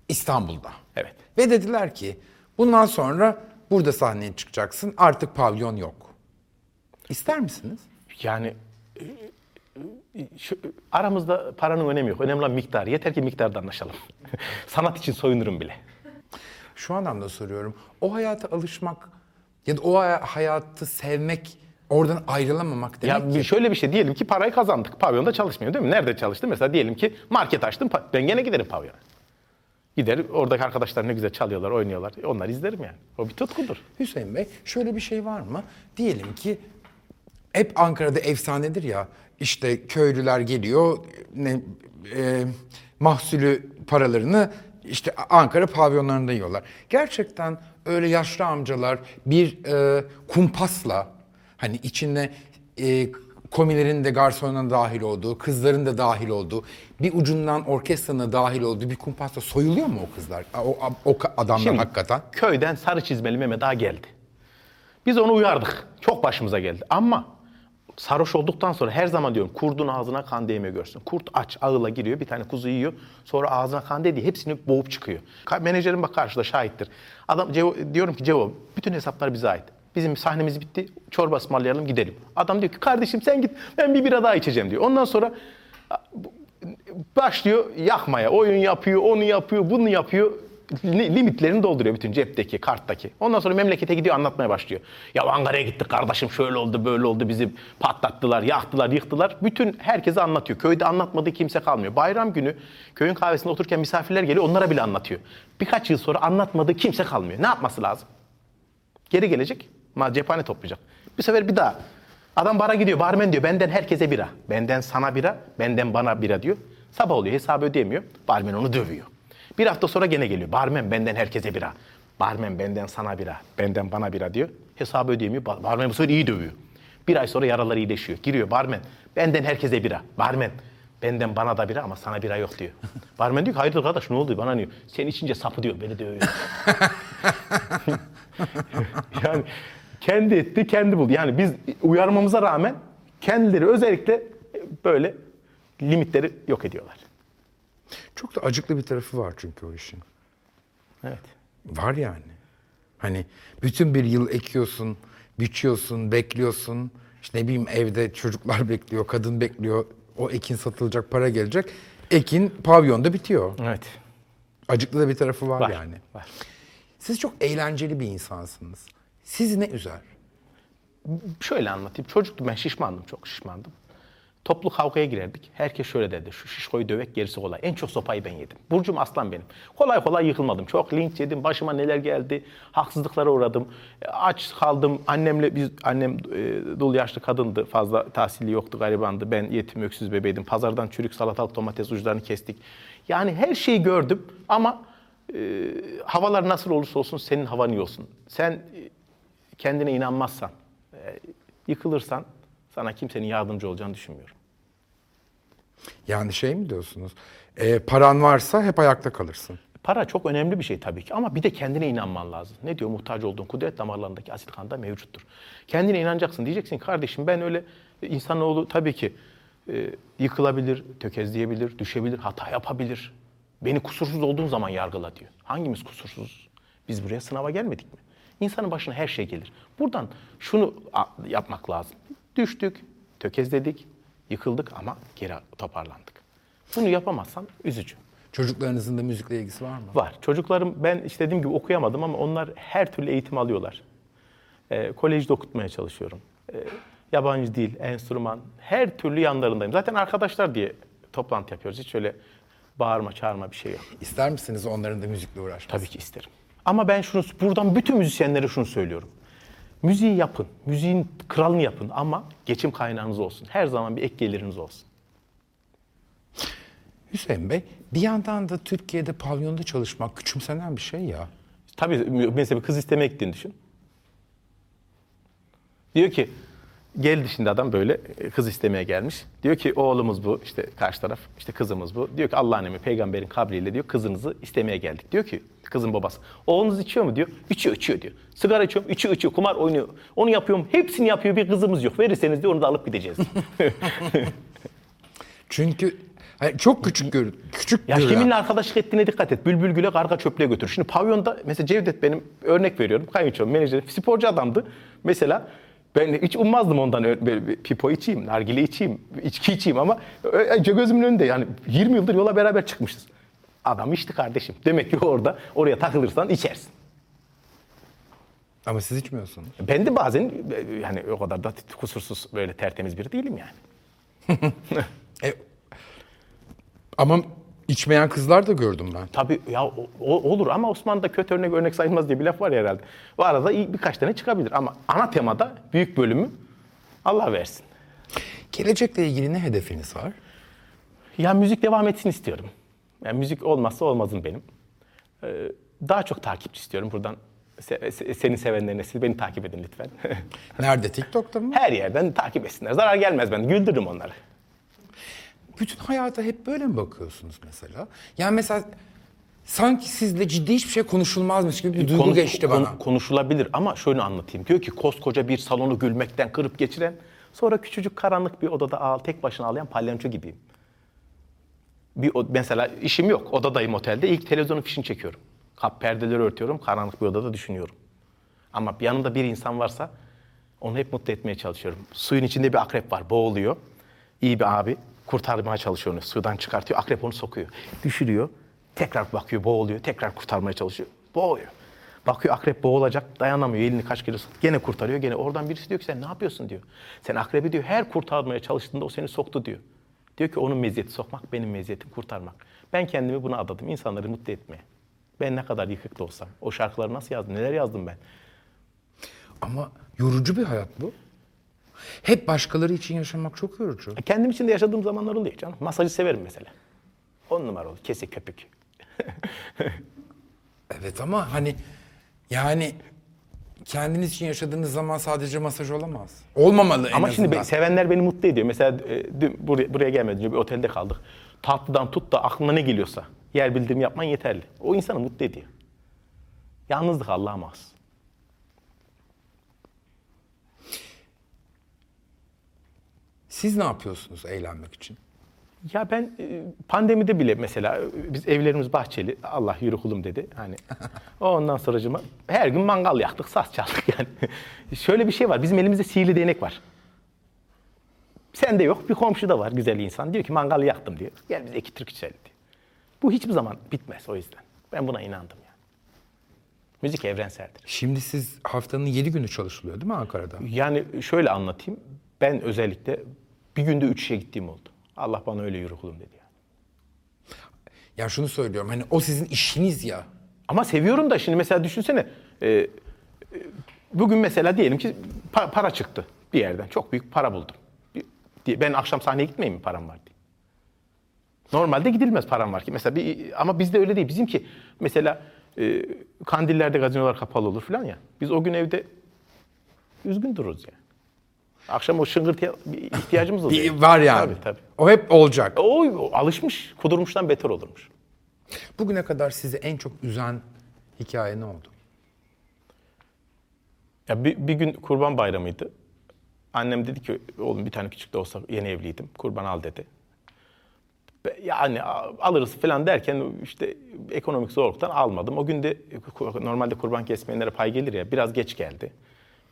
İstanbul'da. Evet. Ve dediler ki bundan sonra burada sahneye çıkacaksın artık pavyon yok. İster misiniz? Yani e, şu, aramızda paranın önemi yok. Önemli olan miktar. Yeter ki miktarda anlaşalım. [laughs] Sanat için soyunurum bile. Şu anlamda soruyorum. O hayata alışmak ya da o hay- hayatı sevmek, oradan ayrılamamak demek Ya ki. şöyle bir şey diyelim ki parayı kazandık. Pavyonda çalışmıyor değil mi? Nerede çalıştım? Mesela diyelim ki market açtım. Ben gene giderim pavyona. Gider oradaki arkadaşlar ne güzel çalıyorlar, oynuyorlar. Onları izlerim yani. O bir tutkudur. Hüseyin Bey şöyle bir şey var mı? Diyelim ki hep Ankara'da efsanedir ya işte köylüler geliyor ne, e, mahsulü paralarını işte Ankara pavyonlarında yiyorlar. Gerçekten öyle yaşlı amcalar bir e, kumpasla hani içine e, komilerin de garsonun dahil olduğu, kızların da dahil olduğu, bir ucundan orkestranın da dahil olduğu bir kumpasla soyuluyor mu o kızlar? O, o, o adamlar Şimdi hakikaten. köyden sarı çizmeli Mehmet Ağa geldi. Biz onu uyardık. Çok başımıza geldi. Ama sarhoş olduktan sonra her zaman diyorum kurdun ağzına kan değme görsün. Kurt aç ağıla giriyor bir tane kuzu yiyor. Sonra ağzına kan değdiği hepsini boğup çıkıyor. Menajerim bak karşıda şahittir. Adam Cevo, diyorum ki Cevo bütün hesaplar bize ait. Bizim sahnemiz bitti. Çorba ısmarlayalım gidelim. Adam diyor ki kardeşim sen git ben bir bira daha içeceğim diyor. Ondan sonra başlıyor yakmaya. Oyun yapıyor, onu yapıyor, bunu yapıyor. Li- Limitlerini dolduruyor bütün cepteki, karttaki. Ondan sonra memlekete gidiyor anlatmaya başlıyor. Ya Ankara'ya gittik kardeşim şöyle oldu, böyle oldu. Bizi patlattılar, yaktılar, yıktılar. Bütün herkese anlatıyor. Köyde anlatmadığı kimse kalmıyor. Bayram günü köyün kahvesinde otururken misafirler geliyor. Onlara bile anlatıyor. Birkaç yıl sonra anlatmadığı kimse kalmıyor. Ne yapması lazım? Geri gelecek. Cephane toplayacak. Bir sefer bir daha. Adam bara gidiyor. Barmen diyor benden herkese bira. Benden sana bira, benden bana bira diyor. Sabah oluyor hesabı ödeyemiyor. Barmen onu dövüyor. Bir hafta sonra gene geliyor. Barmen benden herkese bira. Barmen benden sana bira, benden bana bira diyor. Hesabı ödeyemiyor. Bar- Barmen bu sefer iyi dövüyor. Bir ay sonra yaraları iyileşiyor. Giriyor barmen. Benden herkese bira. Barmen. Benden bana da bira ama sana bira yok diyor. [laughs] Barmen diyor ki hayırdır kardeş ne oldu bana diyor. Sen içince sapı diyor beni dövüyor. [laughs] yani kendi etti, kendi buldu. Yani biz uyarmamıza rağmen kendileri özellikle böyle limitleri yok ediyorlar. Çok da acıklı bir tarafı var çünkü o işin. Evet. Var yani. Hani bütün bir yıl ekiyorsun, biçiyorsun, bekliyorsun. İşte ne bileyim evde çocuklar bekliyor, kadın bekliyor. O ekin satılacak, para gelecek. Ekin pavyonda bitiyor. Evet. Acıklı da bir tarafı var, Var. yani. Var. Siz çok eğlenceli bir insansınız. Sizi ne üzer? Şöyle anlatayım. Çocuktum ben şişmandım. Çok şişmandım. Toplu kavgaya girerdik. Herkes şöyle derdi. Şu şişkoyu dövek gerisi kolay. En çok sopayı ben yedim. Burcum aslan benim. Kolay kolay yıkılmadım. Çok linç yedim. Başıma neler geldi. Haksızlıklara uğradım. E, Aç kaldım. Annemle biz annem e, dul yaşlı kadındı. Fazla tahsili yoktu. Garibandı. Ben yetim öksüz bebeydim. Pazardan çürük salatalık domates uçlarını kestik. Yani her şeyi gördüm ama e, havalar nasıl olursa olsun senin havan iyi olsun. Sen e, kendine inanmazsan, e, yıkılırsan sana kimsenin yardımcı olacağını düşünmüyorum. Yani şey mi diyorsunuz? Ee, paran varsa hep ayakta kalırsın. Para çok önemli bir şey tabii ki ama bir de kendine inanman lazım. Ne diyor? Muhtaç olduğun kudret damarlarındaki asit kanda mevcuttur. Kendine inanacaksın. Diyeceksin kardeşim ben öyle insanoğlu tabii ki e, yıkılabilir, tökezleyebilir, düşebilir, hata yapabilir. Beni kusursuz olduğum zaman yargıla diyor. Hangimiz kusursuz? Biz buraya sınava gelmedik mi? İnsanın başına her şey gelir. Buradan şunu yapmak lazım. Düştük, tökezledik, yıkıldık ama geri toparlandık. Bunu yapamazsan üzücü. Çocuklarınızın da müzikle ilgisi var mı? Var. Çocuklarım ben işte dediğim gibi okuyamadım ama onlar her türlü eğitim alıyorlar. Ee, kolejde okutmaya çalışıyorum. Ee, yabancı dil, enstrüman, her türlü yanlarındayım. Zaten arkadaşlar diye toplantı yapıyoruz. Hiç öyle bağırma, çağırma bir şey yok. İster misiniz onların da müzikle uğraşmasını? Tabii ki isterim. Ama ben şunu buradan bütün müzisyenlere şunu söylüyorum. Müziği yapın. Müziğin kralını yapın ama geçim kaynağınız olsun. Her zaman bir ek geliriniz olsun. Hüseyin Bey, bir yandan da Türkiye'de pavyonda çalışmak küçümsenen bir şey ya. Tabii mesela bir kız istemeye gittiğini düşün. Diyor ki geldi şimdi adam böyle e, kız istemeye gelmiş. Diyor ki oğlumuz bu işte karşı taraf işte kızımız bu. Diyor ki Allah'ın emri peygamberin kabriyle diyor kızınızı istemeye geldik. Diyor ki kızın babası oğlunuz içiyor mu diyor. İçiyor içiyor diyor. Sigara içiyorum içiyor içiyor kumar oynuyor. Onu yapıyorum hepsini yapıyor bir kızımız yok. Verirseniz diyor onu da alıp gideceğiz. [laughs] Çünkü hayır, çok küçük gör, küçük Ya kiminle arkadaşlık ettiğine dikkat et. Bülbül güle karga çöplüğe götür. Şimdi pavyonda mesela Cevdet benim örnek veriyorum. Kayınçom, menajerim, sporcu adamdı. Mesela ben hiç ummazdım ondan böyle bir pipo içeyim, nargile içeyim, içki içeyim ama ö- gözümün önünde yani 20 yıldır yola beraber çıkmışız. Adam içti kardeşim. Demek ki orada oraya takılırsan içersin. Ama siz içmiyorsunuz. Ben de bazen e, yani o kadar da kusursuz böyle tertemiz biri değilim yani. [laughs] E, ama içmeyen kızlar da gördüm ben. Tabii ya o- olur ama Osmanlı'da kötü örnek örnek sayılmaz diye bir laf var ya herhalde. O arada iyi birkaç tane çıkabilir ama ana temada büyük bölümü Allah versin. Gelecekle ilgili ne hedefiniz var? Ya müzik devam etsin istiyorum. Yani müzik olmazsa olmazım benim. Ee, daha çok takipçi istiyorum buradan. Se- se- seni sevenlerine siz beni takip edin lütfen. [laughs] Nerede? TikTok'ta mı? Her yerden takip etsinler. Zarar gelmez ben. Güldürürüm onları. Bütün hayata hep böyle mi bakıyorsunuz mesela? Yani mesela sanki sizle ciddi hiçbir şey konuşulmazmış gibi bir duygu Konu- geçti bana. konuşulabilir ama şöyle anlatayım. Diyor ki koskoca bir salonu gülmekten kırıp geçiren sonra küçücük karanlık bir odada ağ, tek başına ağlayan palyaço gibiyim. Bir o- mesela işim yok. Odadayım otelde. İlk televizyonun fişini çekiyorum. Kap perdeleri örtüyorum. Karanlık bir odada düşünüyorum. Ama yanında bir insan varsa onu hep mutlu etmeye çalışıyorum. Suyun içinde bir akrep var. Boğuluyor. İyi bir abi kurtarmaya çalışıyor onu. Sudan çıkartıyor. Akrep onu sokuyor. Düşürüyor. Tekrar bakıyor boğuluyor. Tekrar kurtarmaya çalışıyor. Boğuyor. Bakıyor akrep boğulacak. Dayanamıyor. Elini kaç kere sok- Gene kurtarıyor. Gene oradan birisi diyor ki sen ne yapıyorsun diyor. Sen akrebi diyor her kurtarmaya çalıştığında o seni soktu diyor. Diyor ki onun meziyeti sokmak, benim meziyetim kurtarmak. Ben kendimi buna adadım. insanları mutlu etmeye. Ben ne kadar yıkık da olsam. O şarkıları nasıl yazdım? Neler yazdım ben? Ama yorucu bir hayat bu. Hep başkaları için yaşamak çok yorucu. Kendim için de yaşadığım zamanlar oluyor canım. Masajı severim mesela. On numara olur. Kesik köpük. [laughs] Evet ama hani yani kendiniz için yaşadığınız zaman sadece masaj olamaz. Olmamalı en Ama azından. şimdi sevenler beni mutlu ediyor. Mesela e, dün buraya, buraya gelmeden önce bir otelde kaldık. Tatlıdan tut da aklına ne geliyorsa yer bildirim yapman yeterli. O insanı mutlu ediyor. Yalnızlık Allah'a mahsus. Siz ne yapıyorsunuz eğlenmek için? Ya ben e, pandemide bile mesela e, biz evlerimiz bahçeli. Allah yürü kulum dedi. Hani [laughs] ondan sonracıma her gün mangal yaktık, saz çaldık yani. [laughs] Şöyle bir şey var. Bizim elimizde sihirli değnek var. Sende yok, bir komşu da var güzel insan. Diyor ki mangal yaktım diyor. Gel bize iki türkü söyle diyor. Bu hiçbir zaman bitmez o yüzden. Ben buna inandım yani. Müzik evrenseldir. Şimdi siz haftanın 7 günü çalışılıyor değil mi Ankara'da? Yani şöyle anlatayım. Ben özellikle bir günde üç işe gittiğim oldu. Allah bana öyle yürü kulum dedi yani. Ya şunu söylüyorum hani o sizin işiniz ya. Ama seviyorum da şimdi mesela düşünsene. e, e, bugün mesela diyelim ki pa- para çıktı bir yerden. Çok büyük para buldum. Bir- Ben akşam sahneye gitmeyeyim mi param var diye. Normalde gidilmez param var ki. Mesela bir, ama bizde öyle değil. Bizimki mesela e, kandillerde gazinolar kapalı olur falan ya. Biz o gün evde üzgün dururuz yani. Akşam o şıngırtıya bir ihtiyacımız oluyor. Bir var yani. Tabii tabii. O hep olacak. O, alışmış, kudurmuştan beter olurmuş. Bugüne kadar sizi en çok üzen hikaye ne oldu? Ya bir, bir gün kurban bayramıydı. Annem dedi ki oğlum bir tane küçük de olsa yeni evliydim. Kurban al dedi. Yani alırız falan derken işte ekonomik zorluktan almadım. O gün de normalde kurban kesmeyenlere pay gelir ya biraz geç geldi.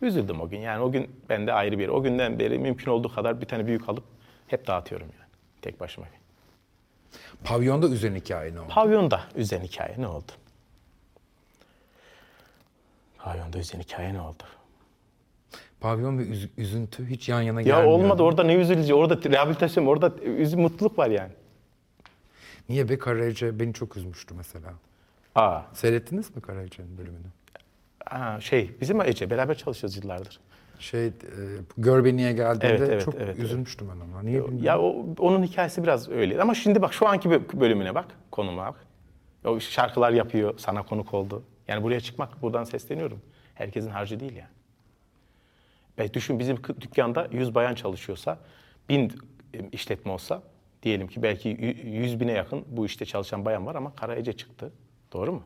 Üzüldüm o gün. Yani o gün bende ayrı bir. O günden beri mümkün olduğu kadar bir tane büyük alıp hep dağıtıyorum yani. Tek başıma. Pavyonda üzen hikaye ne oldu? Pavyonda üzen hikaye ne oldu? Pavyonda üzen hikaye ne oldu? Pavyon ve üz- üzüntü hiç yan yana Ya gelmiyor. olmadı orada ne üzülücü, orada rehabilitasyon, orada üzü, mutluluk var yani. Niye be Karaca beni çok üzmüştü mesela. Aa, Seyrettiniz mi Karaca'nın bölümünü? Aa, şey bizim Ece beraber çalışıyoruz yıllardır. Şey, e, Görbeni'ye geldiğinde Evet, evet, çok evet, evet. üzülmüştüm ben ona. Niye bilmiyorum. Ya o, onun hikayesi biraz öyle. Ama şimdi bak şu anki bö- bölümüne bak, konuma bak. O şarkılar yapıyor, sana konuk oldu. Yani buraya çıkmak, buradan sesleniyorum. Herkesin harcı değil yani. Ve düşün bizim dükkanda 100 bayan çalışıyorsa, 1000 e, işletme olsa, diyelim ki belki yü- 100 bine yakın bu işte çalışan bayan var ama Kara Ece çıktı. Doğru mu?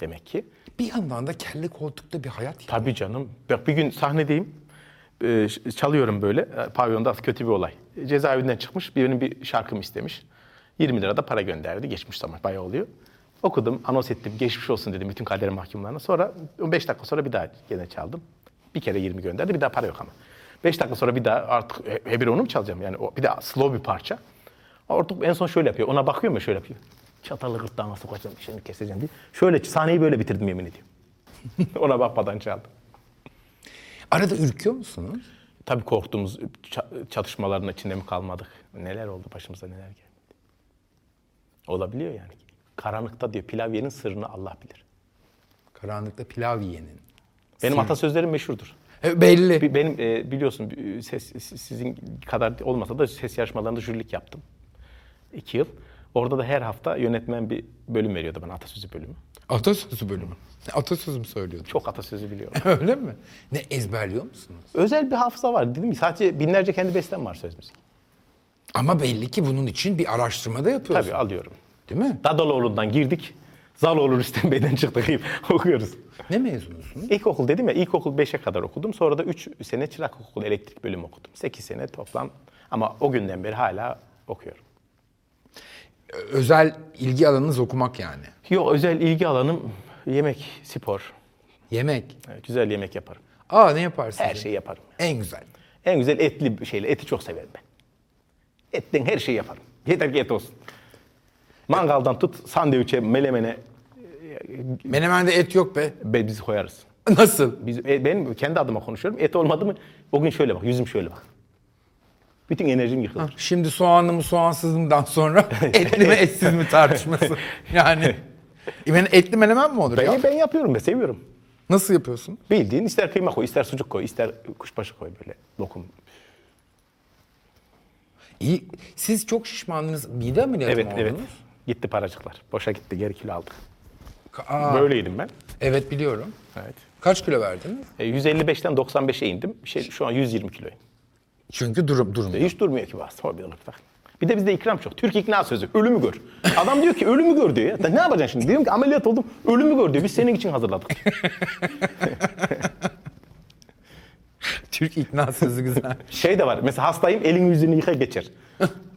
Demek ki Bir yandan da kelle koltukta bir hayat ya. Tabii canım. Bak bir gün sahnedeyim. Ee, çalıyorum böyle. e, Pavyonda kötü bir olay. Cezaevinden çıkmış. Birinin bir şarkımı istemiş. 20 lira da para gönderdi. Geçmiş zaman bayağı oluyor. Okudum, anons ettim. Geçmiş olsun dedim bütün kader mahkumlarına. Sonra 5 dakika sonra bir daha gene çaldım. Bir kere 20 gönderdi. Bir daha para yok ama. 5 dakika sonra bir daha artık he- hebire onu mu çalacağım? Yani o, bir daha slow bir parça. Artık en son şöyle yapıyor. Ona bakıyorum ya şöyle yapıyor. Çatalı gırtlağına sokacağım, şimdi keseceğim diye. Şöyle sahneyi böyle bitirdim yemin ediyorum. [laughs] Ona bakmadan çaldım. Arada ürküyor musunuz? Tabii korktuğumuz ça- çatışmaların içinde mi kalmadık? Neler oldu başımıza neler geldi. Olabiliyor yani. Karanlıkta diyor pilav yerin sırrını Allah bilir. Karanlıkta pilav yiyenin. Benim atasözlerim meşhurdur. E, belli. Benim e, biliyorsun ses, sizin kadar olmasa da ses yarışmalarında jürilik yaptım. İki yıl. Orada da her hafta yönetmen bir bölüm veriyordu bana atasözü bölümü. Atasözü bölümü. Atasözü mü söylüyordun? Çok atasözü biliyorum. [laughs] Öyle mi? Ne ezberliyor musunuz? Özel bir hafıza var dedim ki sadece binlerce kendi bestem var söz müzik. Ama belli ki bunun için bir araştırma da yapıyorsun. Tabii alıyorum. Değil mi? Dadaloğlu'ndan girdik. Zaloğlu Rüstem [laughs] Bey'den çıktık. [laughs] okuyoruz. Ne mezunusunuz? İlkokul dedim ya, ilkokul 5'e kadar okudum. Sonra da 3 sene çırak okul elektrik bölümü okudum. 8 sene toplam. Ama o günden beri hala okuyorum. Özel ilgi alanınız okumak yani. Yok özel ilgi alanım yemek, spor. Yemek. Evet, güzel yemek yaparım. Aa ne yaparsınız? Her şeyi yaparım. En güzel. En güzel etli bir şeyle. Eti çok severim ben. Etten her şeyi yaparım. Yeter ki et olsun. Mangaldan tut sandviçe, melemene Menemen'de et yok be. be- biz koyarız. [laughs] Nasıl? Biz, e, benim kendi adıma konuşuyorum. Et olmadı mı o gün şöyle bak, yüzüm şöyle bak. Bütün enerjim yıkılır. Şimdi soğanlı mı soğansızımdan sonra [laughs] etli mi etsiz mi tartışması. [laughs] Yani ben etli menemen mi olur ya? Ben, ben yapıyorum ben seviyorum. Nasıl yapıyorsun? Bildiğin ister kıyma koy, ister sucuk koy, ister kuşbaşı koy böyle lokum. İyi. Siz çok şişmandınız. Mide ameliyatı Evet mı evet. oldunuz? Gitti paracıklar. Boşa gitti, geri kilo aldık. Aa, Böyleydim ben. Evet biliyorum. Evet. Kaç kilo verdiniz? E, 155'ten 95'e indim. Şey, şu an 120 kiloyum. Çünkü durum durum. Hiç durmuyor ki bazı hobidalıkta. Bir de bizde ikram çok. Türk ikna sözü. Ölümü gör. Adam diyor ki ölümü gör diyor ya. Ne yapacaksın şimdi? Diyorum ki ameliyat oldum. Ölümü gör diyor. Biz senin için hazırladık. [laughs] Türk ikna sözü güzel. Şey de var. Mesela hastayım elini yüzünü yıka geçer.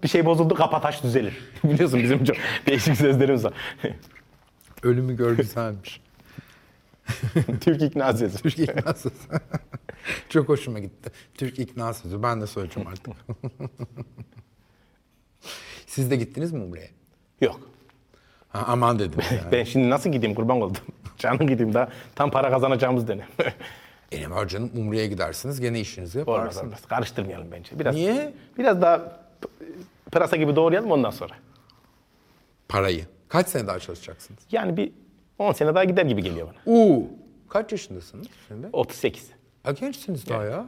bir şey bozuldu kapataş düzelir. [laughs] Biliyorsun bizim çok değişik sözlerimiz var. Ölümü gör güzelmiş. [laughs] Türk ikna sözü. Türk ikna sözü. [laughs] Çok hoşuma gitti. Türk ikna sözü. Ben de söyleyeceğim artık. [laughs] Siz de gittiniz mi Umre'ye? Yok. Ha, aman dedim yani. Ben şimdi nasıl gideyim kurban oldum. Canım gideyim daha tam para kazanacağımız dönem. E ne var canım Umre'ye gidersiniz gene işinizi Olmaz yaparsınız. olmaz. Karıştırmayalım bence. Biraz, Niye? Biraz daha pırasa gibi doğrayalım ondan sonra. Parayı. Kaç sene daha çalışacaksınız? Yani bir 10 sene daha gider gibi geliyor bana. Uuu. Kaç yaşındasınız şimdi? 38. Ha, gençsiniz daha ya.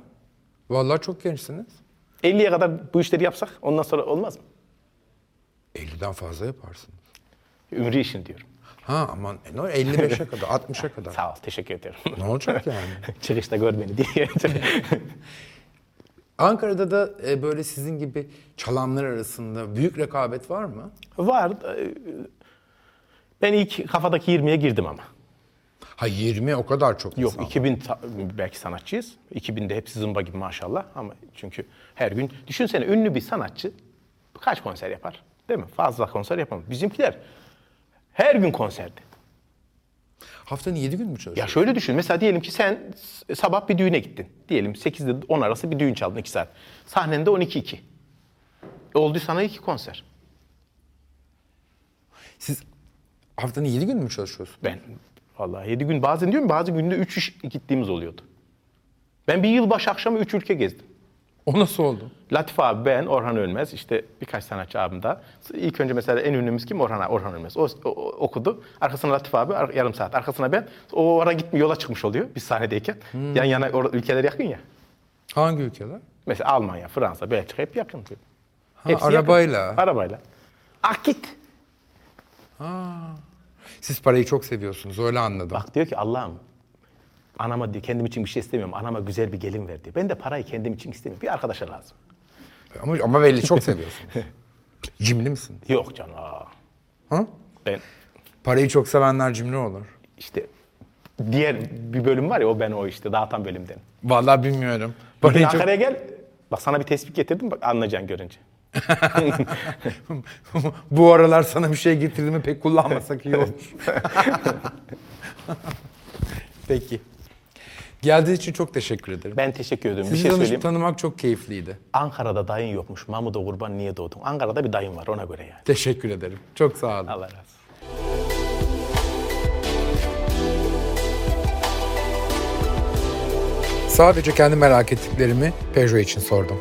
Vallahi çok gençsiniz. 50'ye kadar bu işleri yapsak ondan sonra olmaz mı? 50'den fazla yaparsınız. Ümri işin diyorum. Ha aman e, ne olur, 55'e kadar, 60'a [laughs] kadar. Sağ ol, teşekkür ederim. Ne olacak [laughs] yani? Çıkışta gör beni diye. [laughs] Ankara'da da e, böyle sizin gibi çalanlar arasında büyük rekabet var mı? Var. e, Ben ilk kafadaki 20'ye girdim ama. Ha 20 o kadar çok Yok insan var. 2000 ta- belki sanatçıyız. 2000'de hepsi zımba gibi maşallah ama çünkü her gün düşünsene ünlü bir sanatçı kaç konser yapar? Değil mi? Fazla konser yapamaz. Bizimkiler her gün konserdi. Haftanın 7 gün mü Ya çalışıyorsunuz? şöyle düşün. Mesela diyelim ki sen s- sabah bir düğüne gittin. Diyelim 8 ile 10 arası bir düğün çaldın 2 saat. Sahnende 12-2. Oldu sana iki konser. Siz haftanın 7 gün mü çalışıyorsunuz? Ben vallahi 7 gün bazen diyorum bazı günde 3 iş gittiğimiz oluyordu. Ben bir yılbaşı akşamı 3 ülke gezdim. O nasıl oldu? Latif abi, ben, Orhan Ölmez, işte birkaç sanatçı abim daha. İlk önce mesela en ünlümüz kim? Orhan, Orhan Ölmez. O, o- okudu. Arkasına Latif abi, ar- yarım saat. Arkasına ben. O ara gitmiyor, yola çıkmış oluyor biz sahnedeyken. Yan yana or- ülkeler yakın ya. Hangi ülkeler? Mesela Almanya, Fransa, Belçika hep yakın. Ha, arabayla. Yakın. Arabayla. Ah git. Siz parayı çok seviyorsunuz öyle anladım. Bak diyor ki Allah'ım anama diyor kendim için bir şey istemiyorum. Anama güzel bir gelin ver diyor. Ben de parayı kendim için istemiyorum. Bir arkadaşa lazım. Ama, ama belli çok seviyorsunuz. [laughs] Cimri misin? Yok canım. aa. Ha? Ben Parayı çok sevenler cimri olur. işte diğer bir bölüm var ya o ben o işte dağıtan bölümden. Vallahi bilmiyorum. Bir Parayı çok... Ankara'ya gel. Bak sana bir tespit getirdim bak anlayacaksın görünce. Bu aralar sana bir şey getirdiğimi pek kullanmasak iyi olur. Peki. Geldiğiniz için çok teşekkür ederim. Ben teşekkür ediyorum. Sizi bir şey tanış- söyleyeyim. tanımak çok keyifliydi. Ankara'da dayın yokmuş. Mahmut'a kurban niye doğdun? Ankara'da bir dayın var ona göre yani. Teşekkür ederim. Çok sağ olun. Allah razı olsun. Sadece kendi merak ettiklerimi Peugeot için sordum.